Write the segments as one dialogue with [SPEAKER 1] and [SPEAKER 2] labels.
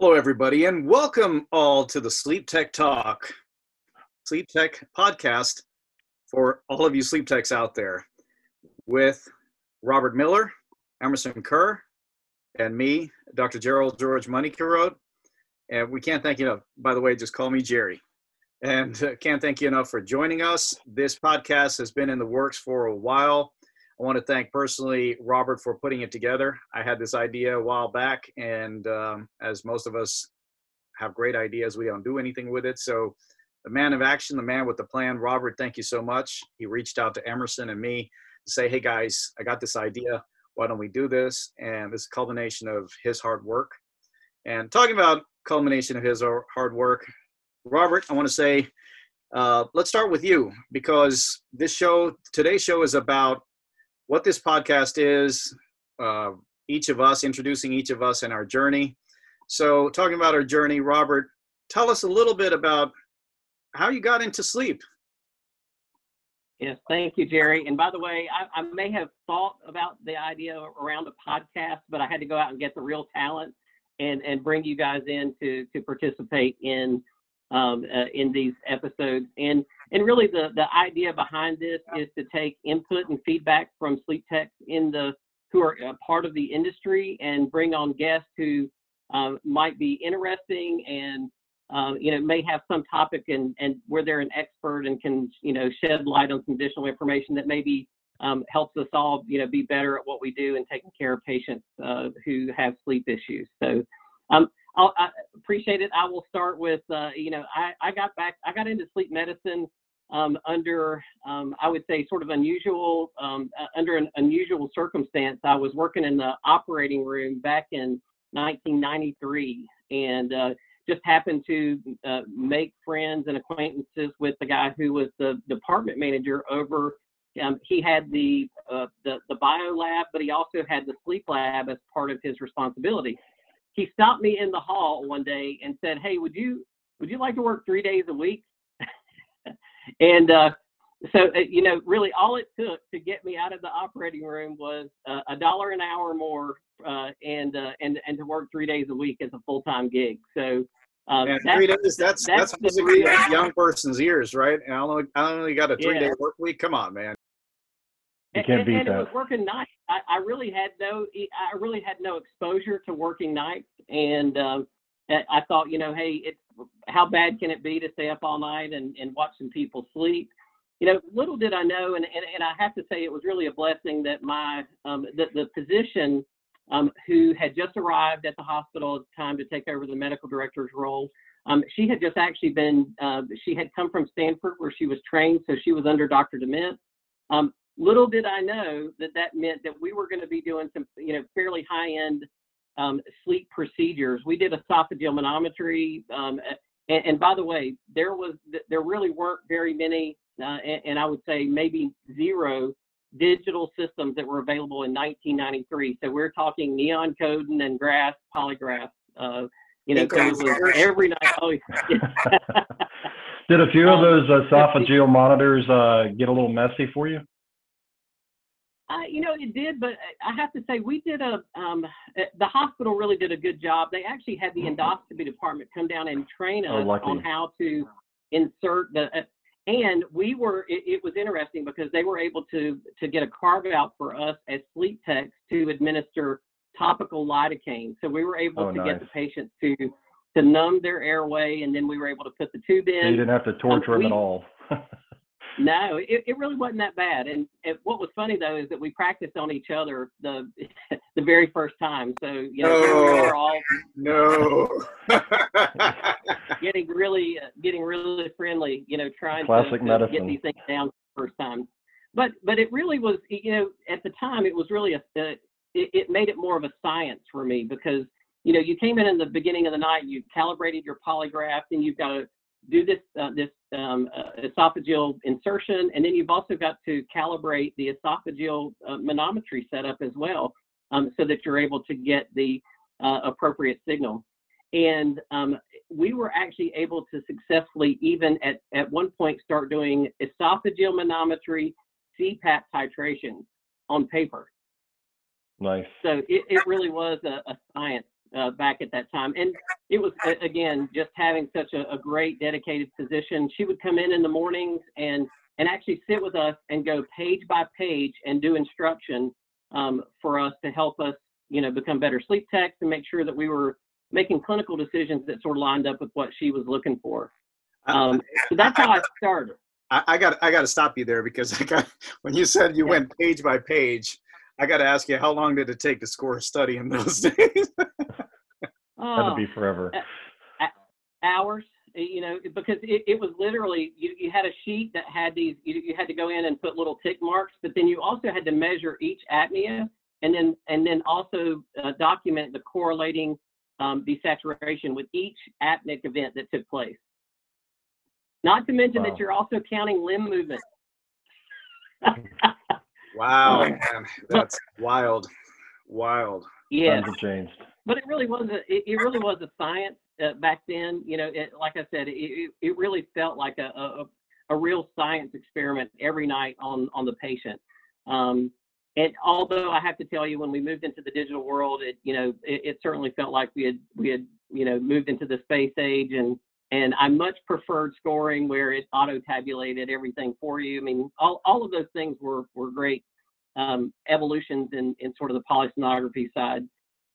[SPEAKER 1] Hello, everybody, and welcome all to the Sleep Tech Talk, Sleep Tech podcast for all of you sleep techs out there with Robert Miller, Emerson Kerr, and me, Dr. Gerald George Moneykirod. And we can't thank you enough. By the way, just call me Jerry. And uh, can't thank you enough for joining us. This podcast has been in the works for a while. I want to thank personally Robert for putting it together. I had this idea a while back, and um, as most of us have great ideas, we don't do anything with it. So, the man of action, the man with the plan, Robert, thank you so much. He reached out to Emerson and me to say, hey guys, I got this idea. Why don't we do this? And this culmination of his hard work. And talking about culmination of his hard work, Robert, I want to say, uh, let's start with you because this show, today's show is about what this podcast is, uh, each of us, introducing each of us in our journey. So, talking about our journey, Robert, tell us a little bit about how you got into sleep.
[SPEAKER 2] Yes, thank you, Jerry. And by the way, I, I, may have thought about the idea around a podcast, but I had to go out and get the real talent and, and bring you guys in to, to participate in um, uh, in these episodes. And and really the the idea behind this is to take input and feedback from sleep techs in the who are a part of the industry and bring on guests who um, might be interesting and uh, you know may have some topic and and where they're an expert and can you know shed light on some additional information that maybe um, helps us all you know be better at what we do and taking care of patients uh, who have sleep issues. So um, I'll, I appreciate it. I will start with, uh, you know, I, I got back, I got into sleep medicine um, under, um, I would say, sort of unusual, um, uh, under an unusual circumstance. I was working in the operating room back in 1993 and uh, just happened to uh, make friends and acquaintances with the guy who was the department manager over. Um, he had the, uh, the the bio lab, but he also had the sleep lab as part of his responsibility he stopped me in the hall one day and said, "Hey, would you would you like to work three days a week?" and uh, so, uh, you know, really all it took to get me out of the operating room was uh, a dollar an hour more, uh, and uh, and and to work three days a week as a full time gig. So.
[SPEAKER 1] Um, three days, that's that's, that's a young person's ears, right? And I only I only got a three yeah. day work week. Come on, man.
[SPEAKER 2] You can't and, beat and that. it was working nights. I, I, really had no, I really had no exposure to working nights, and um, I thought, you know, hey, it's how bad can it be to stay up all night and, and watch some people sleep? You know, little did I know, and, and, and I have to say it was really a blessing that my um, the, the physician um, who had just arrived at the hospital at the time to take over the medical director's role. Um, she had just actually been, uh, she had come from Stanford where she was trained, so she was under Dr. Dement. Um, little did I know that that meant that we were going to be doing some, you know, fairly high-end um, sleep procedures. We did esophageal manometry, um, and, and, by the way, there was there really weren't very many, uh, and, and, I would say maybe zero digital systems that were available in 1993. So we're talking Nihon Kohden and grass polygraph. Uh, you know, so every night. Oh, yeah.
[SPEAKER 3] Did a few of um, those esophageal monitors uh, get a little messy for you?
[SPEAKER 2] Uh, you know, it did, but I have to say we did a. Um, eh, the hospital really did a good job. They actually had the mm-hmm. endoscopy department come down and train oh, us oh, on how to insert the. Uh, and we were. It, it, was interesting because they were able to to get a carve out for us as sleep techs to administer topical lidocaine. So we were able oh, to nice. get the patients to to numb their airway, and then we were able to put the tube in.
[SPEAKER 3] So you didn't have to torture um, them we, at all.
[SPEAKER 2] No, it, it really wasn't that bad. And it, what was funny though is that we practiced on each other the the very first time. So you know, no, we were all
[SPEAKER 1] no
[SPEAKER 2] getting really uh, getting really friendly. You know, trying
[SPEAKER 3] Classic
[SPEAKER 2] to, to get these things down first time. But but it really was. You know, at the time it was really a. it, it made it more of a science for me because you know you came in in the beginning of the night, you calibrated your polygraph, and you've got to do this uh, this um, uh, esophageal insertion, and then you've also got to calibrate the esophageal uh, manometry setup as well, um, so that you're able to get the uh, appropriate signal. And um, we were actually able to successfully, even at, at one point, start doing esophageal manometry CPAP titration on paper.
[SPEAKER 3] Nice.
[SPEAKER 2] So it, it really was a, a science uh, back at that time. And it was, again, just having such a, a, great dedicated physician. She would come in in the mornings and, and actually sit with us and go page by page and do instruction um, for us to help us, you know, become better sleep techs and make sure that we were making clinical decisions that sort of lined up with what she was looking for. Um, so that's how I started.
[SPEAKER 1] I, I got I got to stop you there because I got when you said you yeah. went page by page, I got to ask you how long did it take to score a study in those days?
[SPEAKER 3] Oh, That'd be forever.
[SPEAKER 2] hours, you know, because it, it was literally you, you had a sheet that had these. You, you had to go in and put little tick marks, but then you also had to measure each apnea and then and then also uh, document the correlating um, desaturation with each apneic event that took place. Not to mention wow. that you're also counting limb movement.
[SPEAKER 1] wow, man, that's wild, wild.
[SPEAKER 2] Yeah,
[SPEAKER 3] changed.
[SPEAKER 2] But it really was a it, it really was a science uh, back then. You know, it, like I said, it, it really felt like a, a a real science experiment every night on on the patient. Um, and although I have to tell you, when we moved into the digital world, it you know it, it certainly felt like we had we had you know moved into the space age and and I much preferred scoring where it auto tabulated everything for you. I mean, all, all of those things were, were great um, evolutions in, in sort of the polysomnography side.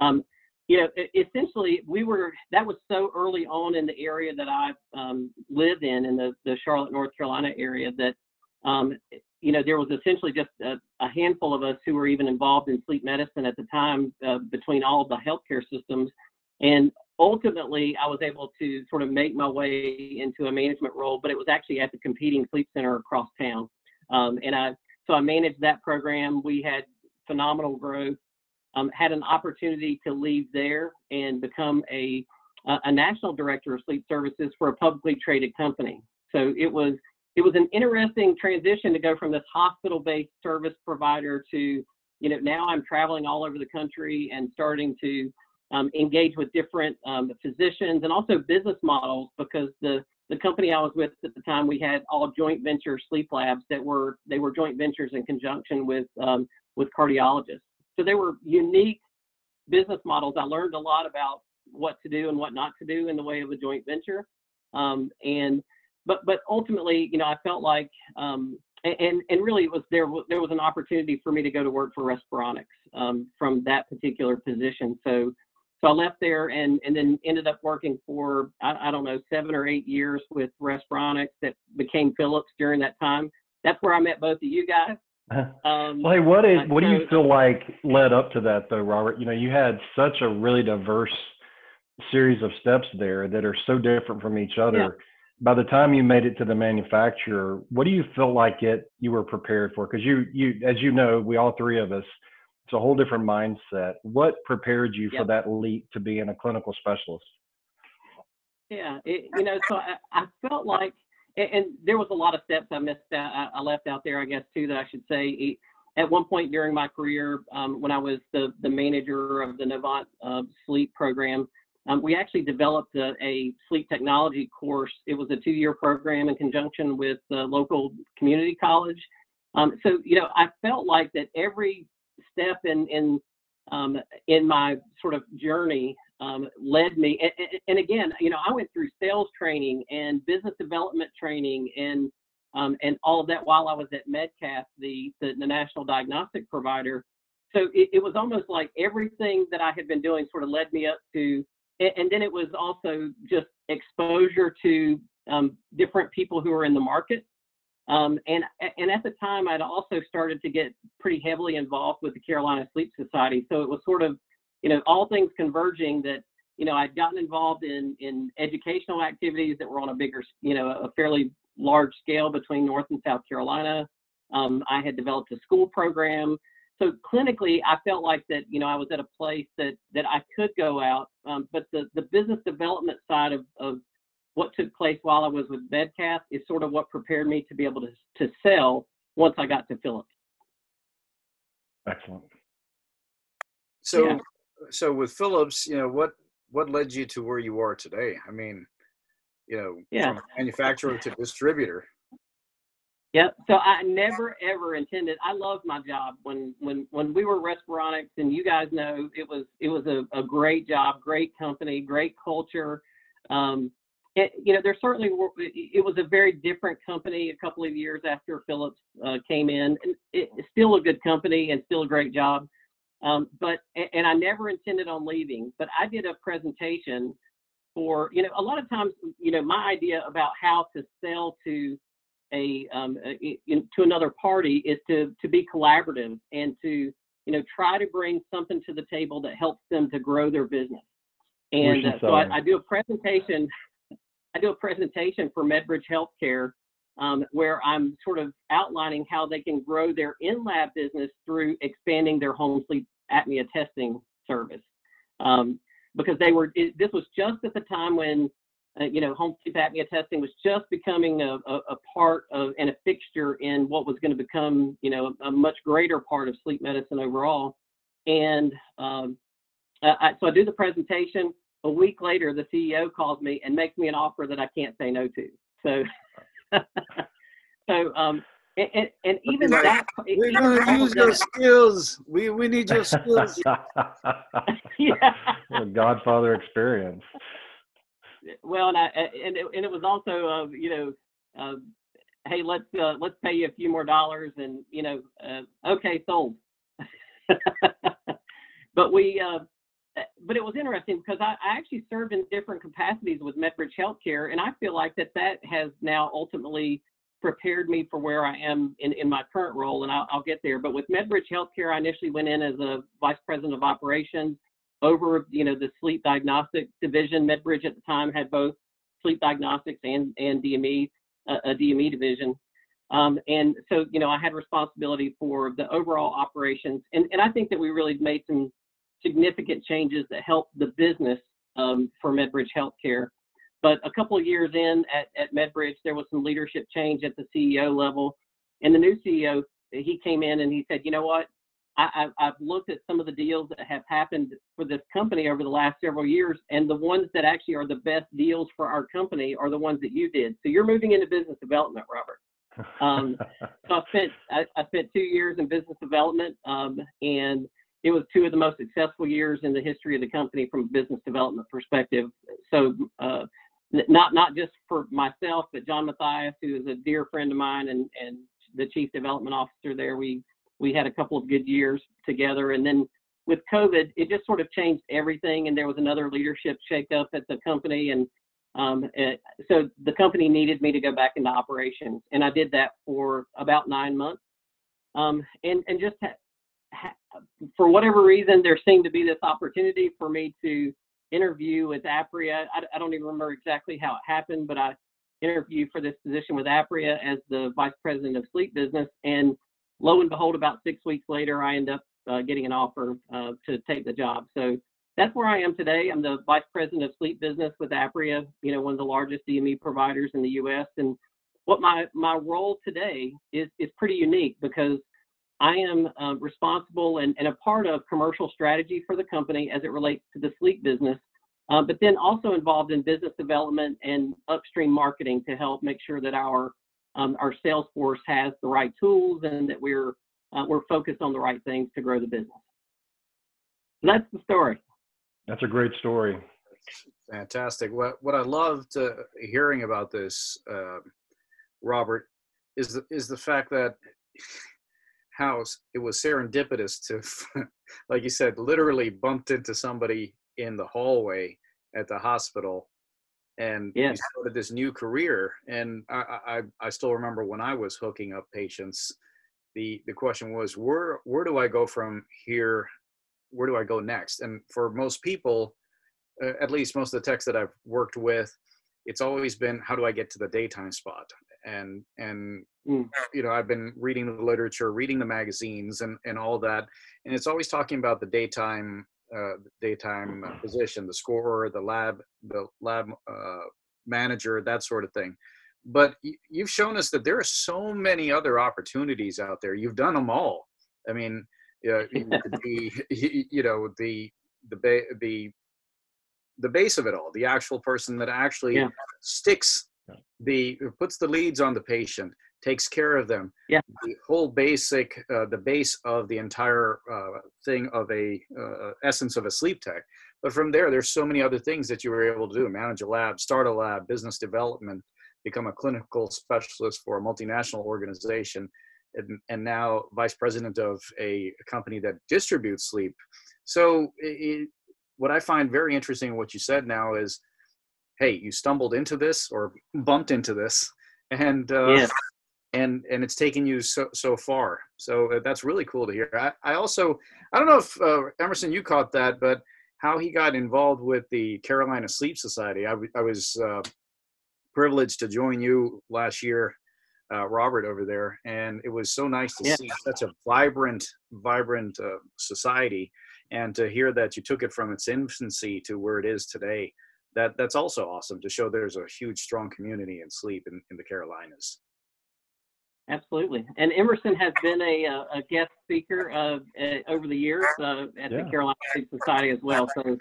[SPEAKER 2] Um, you know, essentially, we were that was so early on in the area that I um, lived in, in the, the Charlotte, North Carolina area, that um, you know there was essentially just a, a, handful of us who were even involved in sleep medicine at the time uh, between all the healthcare systems, and ultimately I was able to sort of make my way into a management role, but it was actually at the competing sleep center across town. Um, and I, so I managed that program. We had phenomenal growth, um, had an opportunity to leave there and become a, a national director of sleep services for a publicly traded company. So it was, it was an interesting transition to go from this hospital-based service provider to, you know, now I'm traveling all over the country and starting to um, engage with different um, physicians and also business models because the the company I was with at the time we had all joint venture sleep labs that were they were joint ventures in conjunction with um, with cardiologists. So they were unique business models. I learned a lot about what to do and what not to do in the way of a joint venture. Um, and but but ultimately, you know, I felt like um, and and really it was there there was an opportunity for me to go to work for Respironics um, from that particular position. So so I left there and, and then ended up working for, I, I don't know, seven or eight years with Respironics that became Philips during that time. That's where I met both of you guys.
[SPEAKER 3] Um, well, hey, what is what do you feel like led up to that though, Robert? You know, you had such a really diverse series of steps there that are so different from each other. Yeah. By the time you made it to the manufacturer, what do you feel like it you were prepared for? Because you you as you know, we all three of us it's a whole different mindset. What prepared you for that leap to being a clinical specialist?
[SPEAKER 2] Yeah, it, you know, so I, I felt like, and, and, there was a lot of steps I missed out, I, I, left out there, I guess, too, that I should say. At one point during my career, um, when I was the, the manager of the Novant uh, sleep program, um, we actually developed a, a, sleep technology course. It was a two-year program in conjunction with the local community college. Um, so, you know, I felt like that every step in in um, in my sort of journey um, led me. And, and, again, you know, I went through sales training and business development training and um, and all of that while I was at Medcast, the the, the national diagnostic provider. So it, it, was almost like everything that I had been doing sort of led me up to, and, and then it was also just exposure to um, different people who are in the market um, and, and at the time, I'd also started to get pretty heavily involved with the Carolina Sleep Society. So it was sort of, you know, all things converging that, you know, I'd gotten involved in, in educational activities that were on a bigger, you know, a fairly large scale between North and South Carolina. Um, I had developed a school program. So clinically, I felt like that, you know, I was at a place that, that I could go out. Um, but the, the business development side of, of what took place while I was with Medcast is sort of what prepared me to be able to, to sell once I got to Philips.
[SPEAKER 3] Excellent.
[SPEAKER 1] So, yeah. So with Philips, you know, what, what led you to where you are today? I mean, you know,
[SPEAKER 2] yeah.
[SPEAKER 1] from manufacturer to distributor.
[SPEAKER 2] Yep. So I never ever intended. I loved my job when when when we were Respironics, and you guys know it was it was a, a great job, great company, great culture. Um, it, you know, there certainly were, it was a very different company a couple of years after Philips uh, came in. And it, it's still a good company and still a great job. Um, but and I never intended on leaving. But I did a presentation for you know a lot of times you know my idea about how to sell to a, um, a in, to another party is to to be collaborative and to you know try to bring something to the table that helps them to grow their business. And uh, so I, I, do a presentation. I do a presentation for MedBridge Healthcare um, where I'm sort of outlining how they can grow their in-lab business through expanding their home sleep apnea testing service. Um, because they were, it, this was just at the time when uh, you know, home sleep apnea testing was just becoming a, a, a, part of and a fixture in what was going to become, you know, a, a, much greater part of sleep medicine overall. And um, I, so I do the presentation. A week later, the CEO calls me and makes me an offer that I can't say no to. So, so um, and, and, even
[SPEAKER 1] like,
[SPEAKER 2] that.
[SPEAKER 1] We're going to use your skills. We we need your skills.
[SPEAKER 3] yeah. Godfather experience
[SPEAKER 2] well, and I and it, and it was also uh, you know, uh, hey, let's uh, let's pay you a few more dollars, and you know, uh, okay, sold. but we, uh, but it was interesting because I, I actually served in different capacities with MedBridge Healthcare, and I feel like that that has now ultimately prepared me for where I am in, in my current role, and I'll, I'll get there. But with MedBridge Healthcare, I initially went in as a vice president of operations over, you know, the sleep diagnostic division. MedBridge at the time had both sleep diagnostics and, and DME, uh, a DME division. Um, and so, you know, I had responsibility for the overall operations. And, and I think that we really made some significant changes that helped the business um, for MedBridge Healthcare. But a couple of years in at, at MedBridge, there was some leadership change at the CEO level. And the new CEO, he came in and he said, you know what? I, have looked at some of the deals that have happened for this company over the last several years, and the ones that actually are the best deals for our company are the ones that you did. So you're moving into business development, Robert. Um, so I spent I, I, spent two years in business development, um, and it was two of the most successful years in the history of the company from a business development perspective. So uh, not not just for myself, but John Matthias, who is a dear friend of mine and and the chief development officer there, we we had a couple of good years together. And then with COVID, it just sort of changed everything. And there was another leadership shakeup at the company. And um, it, so the company needed me to go back into operations. And I did that for about nine months. Um, and, and just ha- ha- for whatever reason, there seemed to be this opportunity for me to interview with Apria. I, I don't even remember exactly how it happened, but I interviewed for this position with Apria as the vice president of sleep business. And lo and behold, about six weeks later, I end up uh, getting an offer uh, to take the job. So that's where I am today. I'm the vice president of sleep business with Apria, you know, one of the largest DME providers in the U.S. And what my my role today is is pretty unique because I am uh, responsible and, and a part of commercial strategy for the company as it relates to the sleep business, uh, but then also involved in business development and upstream marketing to help make sure that our um, our sales force has the right tools and that we're uh, we're focused on the right things to grow the business. That's the story.
[SPEAKER 3] That's a great story.
[SPEAKER 1] Fantastic. What what I loved uh, hearing about this, uh, Robert, is the is the fact that how it was serendipitous to, like you said, literally bumped into somebody in the hallway at the hospital and yes. started this new career. And I, I, I still remember when I was hooking up patients, the the question was where where do I go from here? Where do I go next? And for most people, uh, at least most of the techs that I've worked with, it's always been how do I get to the daytime spot? And and mm. you know I've been reading the literature, reading the magazines, and and all that, and it's always talking about the daytime uh, daytime uh, position, the scorer, the lab, the lab uh, manager, that sort of thing. But you've shown us that there are so many other opportunities out there. You've done them all. I mean, uh, the you know the the the the base of it all, the actual person that actually yeah. sticks the puts the leads on the patient, takes care of them.
[SPEAKER 2] Yeah.
[SPEAKER 1] The whole basic, uh, the base of the entire uh, thing of a uh, essence of a sleep tech. But from there, there's so many other things that you were able to do: manage a lab, start a lab, business development, become a clinical specialist for a multinational organization, and, and now vice president of a company that distributes sleep. So, it, what I find very interesting in what you said now is, hey, you stumbled into this or bumped into this, and uh,
[SPEAKER 2] Yeah.
[SPEAKER 1] and and it's taken you so so far. So uh, that's really cool to hear. I, I also I don't know if uh, Emerson you caught that, but how he got involved with the Carolina Sleep Society. I, w- I was uh, privileged to join you last year, uh, Robert, over there, and it was so nice to
[SPEAKER 2] Yeah.
[SPEAKER 1] see such a vibrant, vibrant uh, society, and to hear that you took it from its infancy to where it is today. That that's also awesome to show there's a huge, strong community in sleep in, in the Carolinas.
[SPEAKER 2] Absolutely. And Emerson has been a, uh, a guest speaker uh, uh, over the years uh, at
[SPEAKER 3] Yeah.
[SPEAKER 2] the Carolina Sleep Society as well. So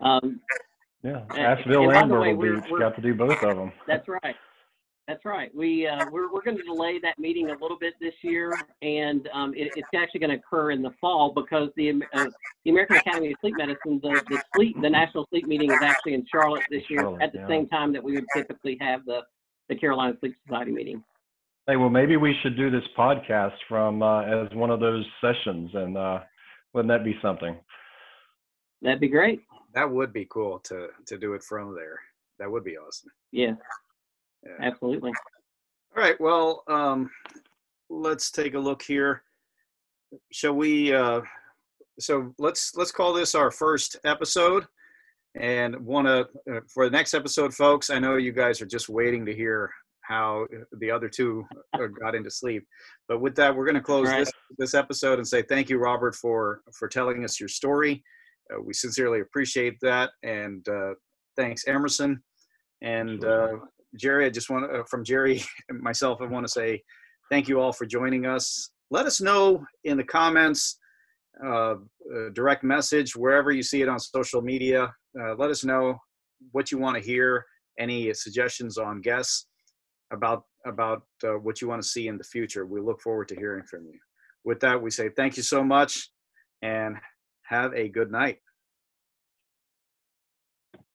[SPEAKER 2] um,
[SPEAKER 3] Yeah,
[SPEAKER 2] And-
[SPEAKER 3] ask
[SPEAKER 2] and
[SPEAKER 3] Bill
[SPEAKER 2] by the way, we're- we're-
[SPEAKER 3] got to do both of them.
[SPEAKER 2] that's right. That's right. We uh, we're we're going to delay that meeting a little bit this year, and um, it, it's actually going to occur in the fall because the uh, the American Academy of Sleep Medicine, the, the sleep the national sleep meeting is actually in Charlotte this year
[SPEAKER 3] Charlotte,
[SPEAKER 2] at the
[SPEAKER 3] yeah.
[SPEAKER 2] same time that we would typically have the the Carolina Sleep Society meeting.
[SPEAKER 3] Hey, well, maybe we should do this podcast from uh, as one of those sessions, and uh, wouldn't that be something?
[SPEAKER 2] That'd be great.
[SPEAKER 1] That would be cool to to do it from there. That would be awesome.
[SPEAKER 2] Yeah,
[SPEAKER 1] Yeah.
[SPEAKER 2] absolutely.
[SPEAKER 1] All right. Well, um, let's take a look here. Shall we? Uh, so let's let's call this our first episode, and want to uh, for the next episode, folks. I know you guys are just waiting to hear how the other two uh, got into sleep, but with that, we're going to close
[SPEAKER 2] Right.
[SPEAKER 1] this this episode and say thank you, Robert, for for telling us your story. Uh, we sincerely appreciate that, and uh, thanks, Emerson, and. Uh, Jerry, I just want to, from Jerry and myself, I want to say thank you all for joining us. Let us know in the comments, uh, uh, direct message, wherever you see it on social media. Uh, let us know what you want to hear, any suggestions on guests about about uh, what you want to see in the future. We look forward to hearing from you. With that, we say thank you so much and have a good night.